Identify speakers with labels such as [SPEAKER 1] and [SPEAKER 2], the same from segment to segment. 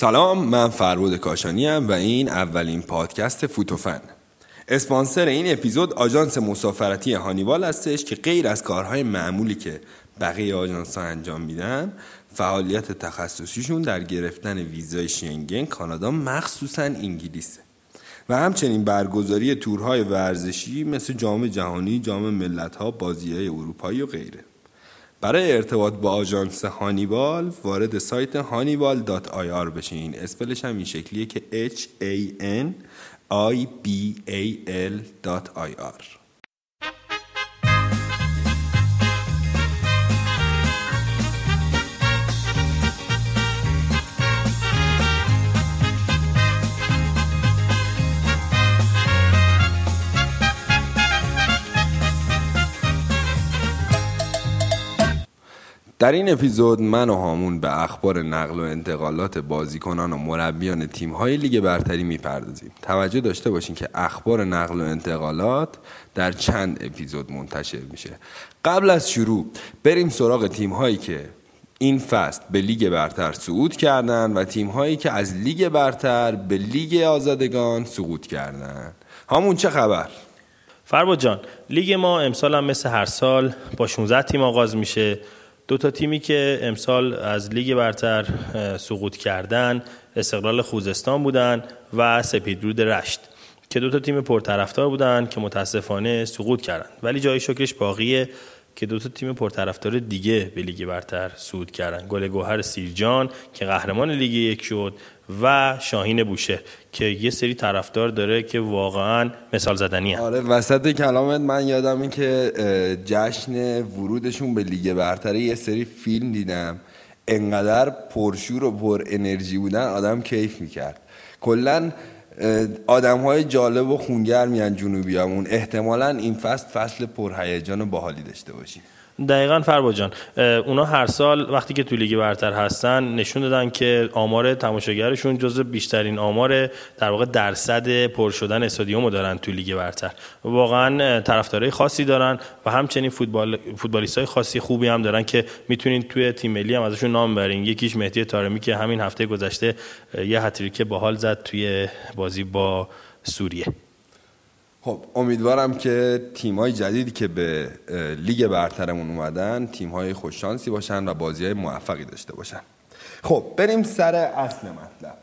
[SPEAKER 1] سلام من فرود کاشانی و این اولین پادکست فوتوفن. اسپانسر این اپیزود آژانس مسافرتی هانیبال هستش که غیر از کارهای معمولی که بقیه آژانس ها انجام میدن فعالیت تخصصیشون در گرفتن ویزای شنگن کانادا مخصوصا انگلیسه. و همچنین برگزاری تورهای ورزشی مثل جام جهانی، جام ملت ها، بازی های اروپایی و غیره. برای ارتباط با آژانس هانیبال وارد سایت hannibal.ir بشین. اسپلش هم این شکلیه که h a n i b a l.ir در این اپیزود من و هامون به اخبار نقل و انتقالات بازیکنان و مربیان تیم‌های لیگ برتری می‌پردازیم. توجه داشته باشین که اخبار نقل و انتقالات در چند اپیزود منتشر میشه. قبل از شروع بریم سراغ تیم‌هایی که این فصل به لیگ برتر صعود کردن و تیم‌هایی که از لیگ برتر به لیگ آزادگان سقوط کردن. هامون چه خبر؟
[SPEAKER 2] فریبا جان لیگ ما امسال هم مثل هر سال با 16 تیم آغاز میشه دو تا تیمی که امسال از لیگ برتر سقوط کردن استقلال خوزستان بودن و سپیدرود رشت که دو تا تیم پرطرفدار بودن که متاسفانه سقوط کردن. ولی جای شکرش باقیه. که دو تا تیم پرطرفدار دیگه به لیگ برتر صعود کردن. گل گوهر سیرجان که قهرمان لیگ یک شد و شاهین بوشه که یه سری طرفدار داره که واقعا مثال زدنی هم.
[SPEAKER 1] آره وسط کلامت من یادم که جشن ورودشون به لیگ برتر یه سری فیلم دیدم. انقدر پرشور و پر انرژی بودن آدم کیف می‌کرد. کلا آدم های جالب و خونگر میان جنوبی همون احتمالا این فصل فصل پرهیجان و باحالی داشته باشیم.
[SPEAKER 2] دقیقا فربا جان. اونا هر سال وقتی که تو لیگ برتر هستن نشون دادن که آمار تماشاگرشون جز بیشترین آمار در واقع درصد پر شدن استادیوم دارن تو لیگ برتر. واقعا طرفدارای خاصی دارن و همچنین فوتبال فوتبالیست های خاصی خوبی هم دارن که می‌تونین توی تیم ملی هم ازشون نام برین یکیش مهدی تارمی که همین هفته گذشته یه هتریک باحال زد توی بازی با سوریه.
[SPEAKER 1] خب امیدوارم که تیمای جدیدی که به لیگ برترمون اومدن تیمای خوششانسی باشن و بازی های موفقی داشته باشن. خب بریم سر اصل مطلب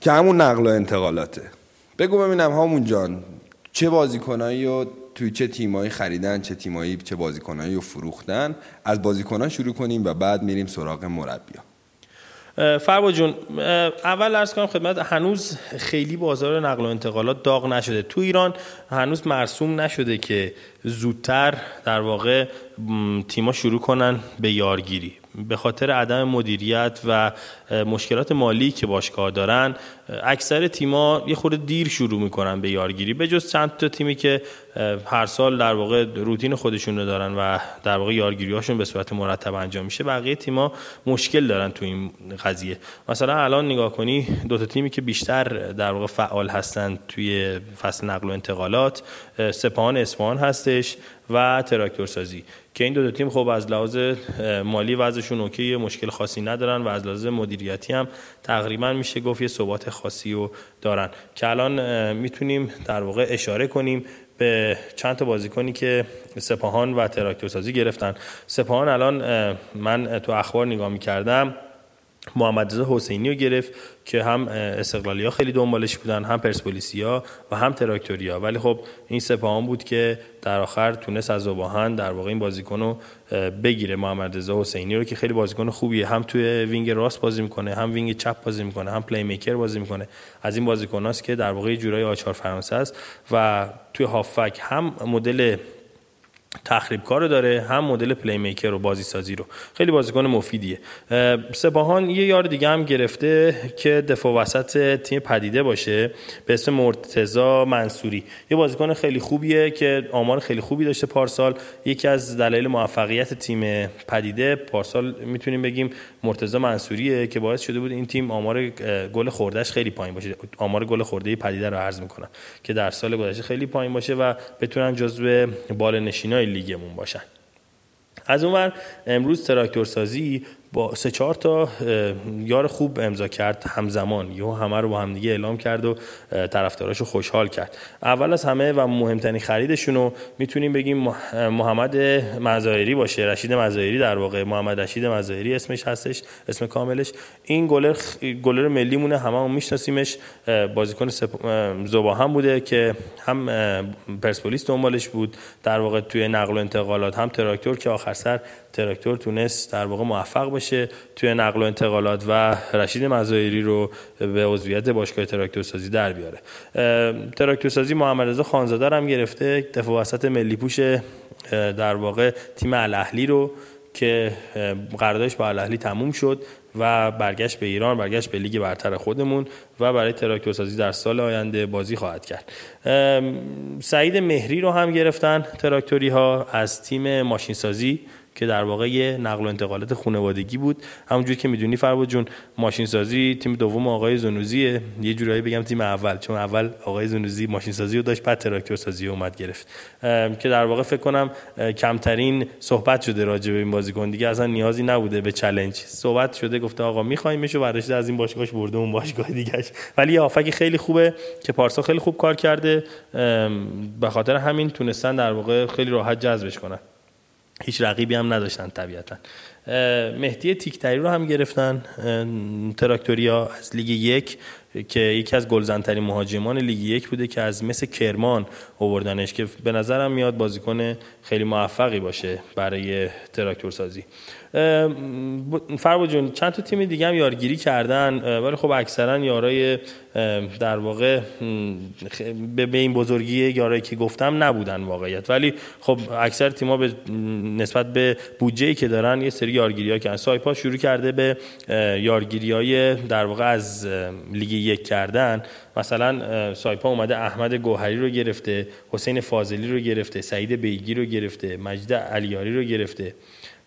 [SPEAKER 1] که همون نقل و انتقالاته. بگو ببینم همون جان چه بازیکنایی و توی چه تیمایی خریدن چه تیمایی چه بازیکنایی رو فروختن؟ از بازیکنان شروع کنیم و بعد میریم سراغ مربیان
[SPEAKER 2] فربا جون اول ارز کنم خدمت هنوز خیلی بازار نقل و انتقالات داغ نشده. تو ایران هنوز مرسوم نشده که زودتر در واقع تیما شروع کنن به یارگیری. به خاطر عدم مدیریت و مشکلات مالی که باشگاه دارن اکثر تیما یه خورده دیر شروع می‌کنن به یارگیری. به جز چند تا تیمی که هر سال در واقع روتین خودشون دارن و در واقع یارگیری هاشون به صورت مرتب انجام میشه بقیه تیما مشکل دارن تو این قضیه. مثلا الان نگاه کنی دو تا تیمی که بیشتر در واقع فعال هستن توی فصل نقل و انتقالات سپاهان اصفهان هستش و تراکتور سازی که این دو, دو تیم خب از لحاظ مالی وضعشون اوکی مشکل خاصی ندارن و از لحاظ مدیریتی هم تقریبا میشه گفت یه ثبات خاصی رو دارن. که الان می‌تونیم در واقع اشاره کنیم به چند تا بازیکنی که سپاهان و تراکتور سازی گرفتن. سپاهان الان من تو اخبار نگاه می‌کردم. محمد رضا حسینی رو گرفت که هم استقلالی ها خیلی دنبالش بودن هم پرسپولیسی ها و هم تراکتوریا. ولی خب این سپاهان بود که در آخر تونست از ذوب‌آهن در واقع این بازیکن رو بگیره. محمد رضا حسینی رو که خیلی بازیکن خوبیه. هم توی wing راست بازی می‌کنه هم wing چپ بازی می‌کنه هم playmaker بازی می‌کنه. از این بازیکناست که در واقع جورایی آچار فرانسه است و توی هافبک هم مدل تخریب کار داره هم مدل playmaker و بازی سازی رو. خیلی بازیکن مفیدیه. سپاهان یه یار دیگه هم گرفته که دفاع وسط تیم پدیده باشه به اسم مرتضا منصوری. یه بازیکن خیلی خوبیه که آمار خیلی خوبی داشته پارسال. یکی از دلایل موفقیت تیم پدیده پارسال می‌تونیم بگیم مرتضا منصوریه که باعث شده بود این تیم آمار گل خوردهش خیلی پایین باشه. آمار گل خورده پدیده رو عرض می‌کنم که در سال گذشته خیلی پایین باشه و بتونن جزو بال نشینای لیگمون باشن. از اونور امروز تراکتور سازی با سه چهار تا یار خوب امضا کرد همزمان. یهو همه رو با همدیگه اعلام کرد و طرفداراشو خوشحال کرد. اول از همه و مهمترین خریدشون رو می‌تونیم بگیم محمد مزایری باشه. رشید مزایری در واقع محمد رشید مزایری اسمش هستش اسم کاملش. این گلر گلر ملی مونه هممون میشناسیمش. بازیکن زوبا هم بوده که هم پرسپولیس دنبالش بود. در واقع توی نقل و انتقالات هم تراکتور که آخر سر تراکتور تونست در واقع موفق بشه توی نقل و انتقالات و رشید مزایری رو به عضویت باشگاه تراکتور سازی در بیاره. تراکتور سازی محمد رضا خانزاده هم گرفته دفاع وسط ملی پوش در واقع تیم الاهلی رو که قراردادش با الاهلی تموم شد و برگشت به ایران برگشت به لیگ برتر خودمون و برای تراکتورسازی در سال آینده بازی خواهد کرد. سعید مهری رو هم گرفتن تراکتوری ها از تیم ماشین سازی که در واقع یه نقل و انتقالات خانوادگی بود. همونجوری که می‌دونی فرباد جون ماشین سازی تیم دوم آقای زنوزیه. یه جورایی بگم تیم اول چون اول آقای زنوزی ماشین سازی رو داشت بعد تراکتور سازی اومد گرفت. که در واقع فکر کنم کمترین صحبت شده راجع به این بازیکن. دیگه اصلا نیازی نبوده به چالش صحبت شده گفته آقا می‌خوایم و برداشته از این باشگاهش برده اون باشگاه دیگهش. ولی یه آفکی خیلی خوبه که پارسا خیلی خوب کار کرده. به خاطر همین تونستن در واقع خیلی راحت جذبش کنن. هیچ رقیبی هم نداشتن طبیعتا. مهدی تیکتری رو هم گرفتن تراکتوریا از لیگ یک که یکی از گلزنترین مهاجمان لیگ یک بوده که از مثل کرمان آوردنش که به نظرم میاد بازیکن خیلی موفقی باشه برای تراکتور سازی فربا جون چند تا تیم دیگه هم یارگیری کردن؟ ولی خب اکثرا یارای در واقع به این بزرگی یارایی که گفتم نبودن واقعیت. ولی خب اکثر تیم‌ها به نسبت به بودجه‌ای که دارن یه سری یارگیری ها کردن. سایپا شروع کرده به یارگیری های در واقع از لیگ یک کردن. مثلا سایپا اومده احمد گوهری رو گرفته حسین فاضلی رو گرفته سعید بیگی رو گرفته مجید علیاری رو گرفته.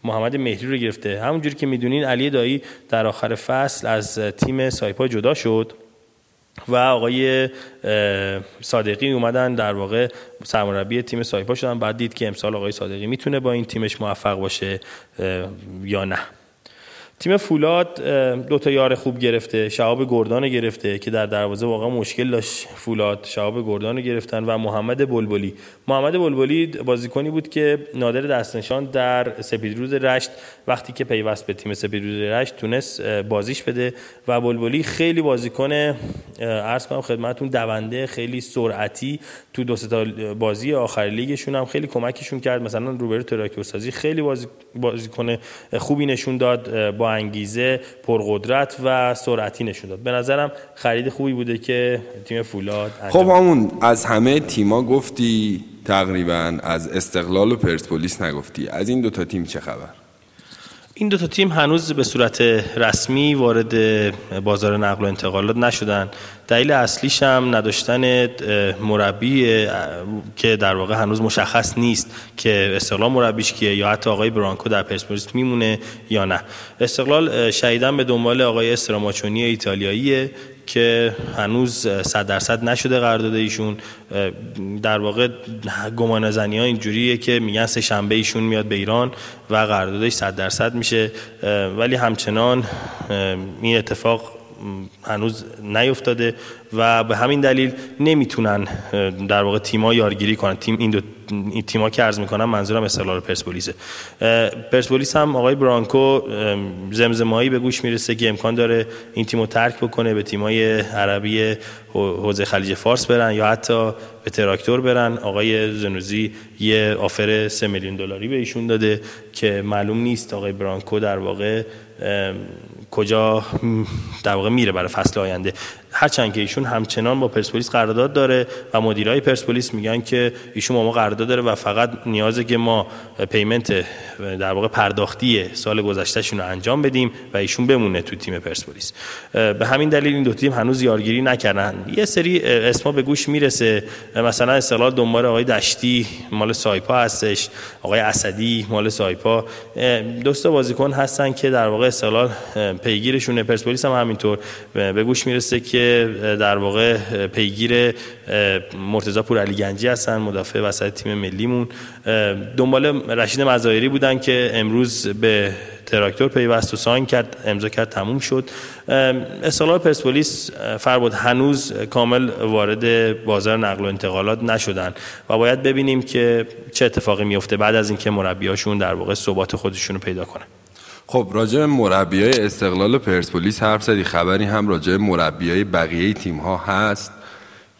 [SPEAKER 2] محمد مهری رو گرفته. همونجوری که می‌دونین علی دایی در آخر فصل از تیم سایپا جدا شد و آقای صادقی اومدن در واقع سرمربی تیم سایپا شدن. بعد دید که امسال آقای صادقی می‌تونه با این تیمش موفق باشه یا نه. تیم فولاد دو تا یار خوب گرفته. شهاب گردان گرفته که در دروازه واقعا مشکل داشت. فولاد شهاب گردان گرفتن و محمد بلبلی. محمد بلبلی بازیکنی بود که نادر دستنشان در سپیدروز رشت وقتی که پیوست به تیم سپیدروز رشت تونست بازیش بده و بلبلی خیلی بازیکن عرض کنم خدمتتون دونده خیلی سرعتی تو دو تا بازی آخر لیگشون هم خیلی کمکشون کرد. مثلا روبرو تراکتور سازی خیلی بازی بازیکن خوبی نشون داد با انگیزه پرقدرت و سرعتی نشون داد. به نظرم خرید خوبی بوده که تیم فولاد
[SPEAKER 1] خب همون از همه تیما گفتی تقریبا از استقلال و پرسپولیس نگفتی. از این دوتا تیم چه خبر؟
[SPEAKER 2] این دو تا تیم هنوز به صورت رسمی وارد بازار نقل و انتقالات نشدن. دلیل اصلیش هم نداشتن مربی که در واقع هنوز مشخص نیست که استقلال مربیش کیه یا حتی آقای برانکو در پرسپولیس میمونه یا نه. استقلال شهیدن به دنبال آقای استراماچونی ایتالیاییه که هنوز صد درصد نشده قرارداد ایشون. در واقع گمان زنی ها اینجوریه که میگن سه شنبه ایشون میاد به ایران و قراردادش صد درصد میشه. ولی همچنان این اتفاق هنوز نیفتاده. و به همین دلیل نمی‌تونن در واقع تیما یارگیری کنن. تیم این دو این تیما که عرض می‌کنم منظورم استقلال پرسپولیسه. پرسپولیس هم آقای برانکو زمزمایی به گوش می‌رسه که امکان داره این تیمو ترک بکنه به تیمای عربی حوزه خلیج فارس برن یا حتی به تراکتور برن. آقای زنوزی یه آفر 3 میلیون دلاری به ایشون داده که معلوم نیست آقای برانکو در واقع کجا در واقع میره برای فصل آینده. هرچند که ایشون همچنان با پرسپولیس قرارداد داره و مدیرای پرسپولیس میگن که ایشون با ما قرارداد داره و فقط نیازه که ما پیمنت در واقع پرداختی سال گذشتهشون رو انجام بدیم و ایشون بمونه تو تیم پرسپولیس. به همین دلیل این دو تیم هنوز یارگیری نکردن. یه سری اسما به گوش می‌رسه. مثلا استقلال دنبال آقای دشتی مال سایپا هستش. آقای اسدی مال سایپا. دوست بازیکن هستن که در واقع استقلال پیگیرشونه. پرسپولیس هم همینطور. به گوش می‌رسه که در واقع پیگیر مرتضی پور علی گنجی هستن مدافع وسط تیم ملیمون. دنبال رشید مزایری بودن که امروز به تراکتور پیوست و ساین کرد امضا کرد تموم شد. اصطلاح پرسپولیس فربود هنوز کامل وارد بازار نقل و انتقالات نشدن و باید ببینیم که چه اتفاقی میفته بعد از اینکه مربیاشون در واقع ثبات خودشون رو پیدا کنن.
[SPEAKER 1] خب راجع مربی های استقلال و پرسپولیس حرف زدی. خبری هم راجع مربی های بقیه تیم ها هست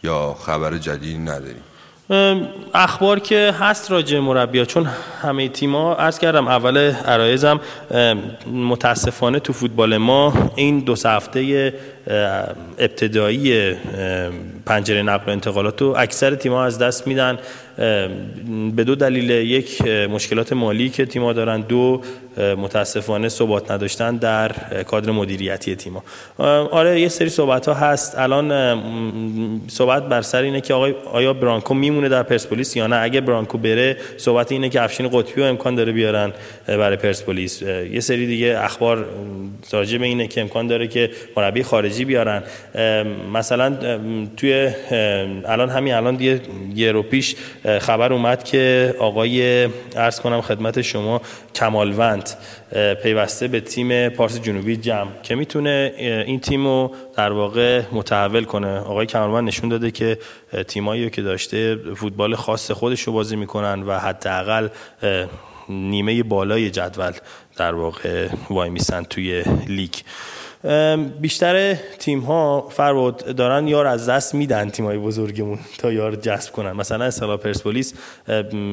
[SPEAKER 1] یا خبر جدیدی نداریم
[SPEAKER 2] اخبار که هست راجع مربیا چون همه تیما عرض کردم اول عرایزم متاسفانه تو فوتبال ما این دو هفته ابتدایی پنجره نقل و انتقالات رو اکثر تیم‌ها از دست میدن. به دو دلیل یک مشکلات مالی که تیم‌ها دارن. دو متاسفانه ثبات نداشتن در کادر مدیریتی تیم‌ها. آره یه سری صحبت ها هست. الان صحبت بر سر اینه که آقای آیا برانکو میمونه در پرسپولیس یا نه؟ اگه برانکو بره صحبت اینه که افشین قطبی و امکان داره بیارن برای پرسپولیس. یه سری دیگه اخبار راجع به اینه که امکان داره که مربی خارجی بیارن. مثلا توی الان همین الان دیگه یه رو پیش خبر اومد که آقای ارز کنم خدمت شما کمالوند پیوسته به تیم پارس جنوبی جمع که می‌تونه این تیم رو در واقع متحول کنه. آقای کمالوند نشون داده که تیمایی که داشته فوتبال خاص خودش رو بازی می‌کنن و حداقل نیمه بالای جدول در واقع وای میسن توی لیگ. بیشتر تیم ها فرود دارن یار از دست میدن تیم های بزرگمون تا یار جذب کنن. مثلا اصلا پرسپولیس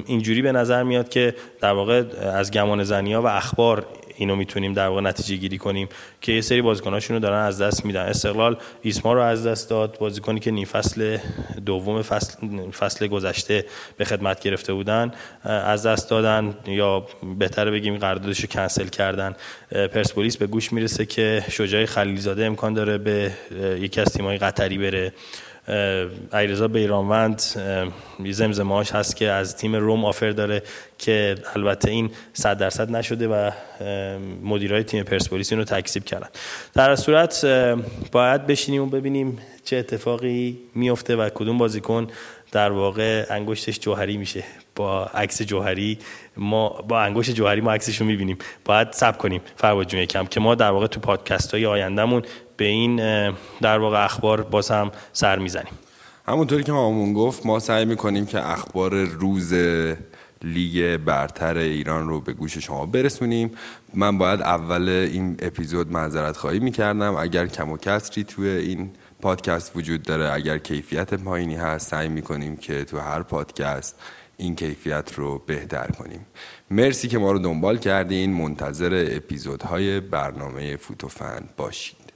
[SPEAKER 2] اینجوری به نظر میاد که در واقع از گمان زنی ها و اخبار اینو می‌تونیم در واقع نتیجه گیری کنیم که یه سری بازیکناشون رو دارن از دست میدن. استقلال ایسما رو از دست داد بازیکنی که نیم فصل دوم فصل, فصل گذشته به خدمت گرفته بودن از دست دادن یا بهتره بگیم قراردادش رو کنسل کردن. پرسپولیس به گوش می‌رسه که شجاع خلیلزاده امکان داره به یکی از تیم‌های قطری بره. ایرزا بیرانوند زمزماش هست که از تیم روم آفر داره که البته این صد درصد نشده و مدیرای تیم پرسپولیس اینو تکذیب کردن. در صورت باید بشینیم و ببینیم چه اتفاقی میفته و کدوم بازیکن در واقع انگشتش جوهری میشه. با عکس جوهری ما با انگشت جوهری ما عکسش رو می‌بینیم. باید سب کنیم فرباد جون یکم که ما در واقع تو پادکست های آیندهمون به این در واقع اخبار باز هم سر می‌زنیم.
[SPEAKER 1] همونطوری که مامون گفت ما سعی می‌کنیم که اخبار روز لیگ برتر ایران رو به گوش شما برسونیم. من باید اول این اپیزود معذرت خواهی می‌کردم. اگر کم و کسری توی این پادکست وجود داره اگر کیفیت پایینی هست سعی می‌کنیم که تو هر پادکست این کیفیت رو بهتر کنیم. مرسی که ما رو دنبال کردین. منتظر اپیزودهای برنامه فوتوفن باشید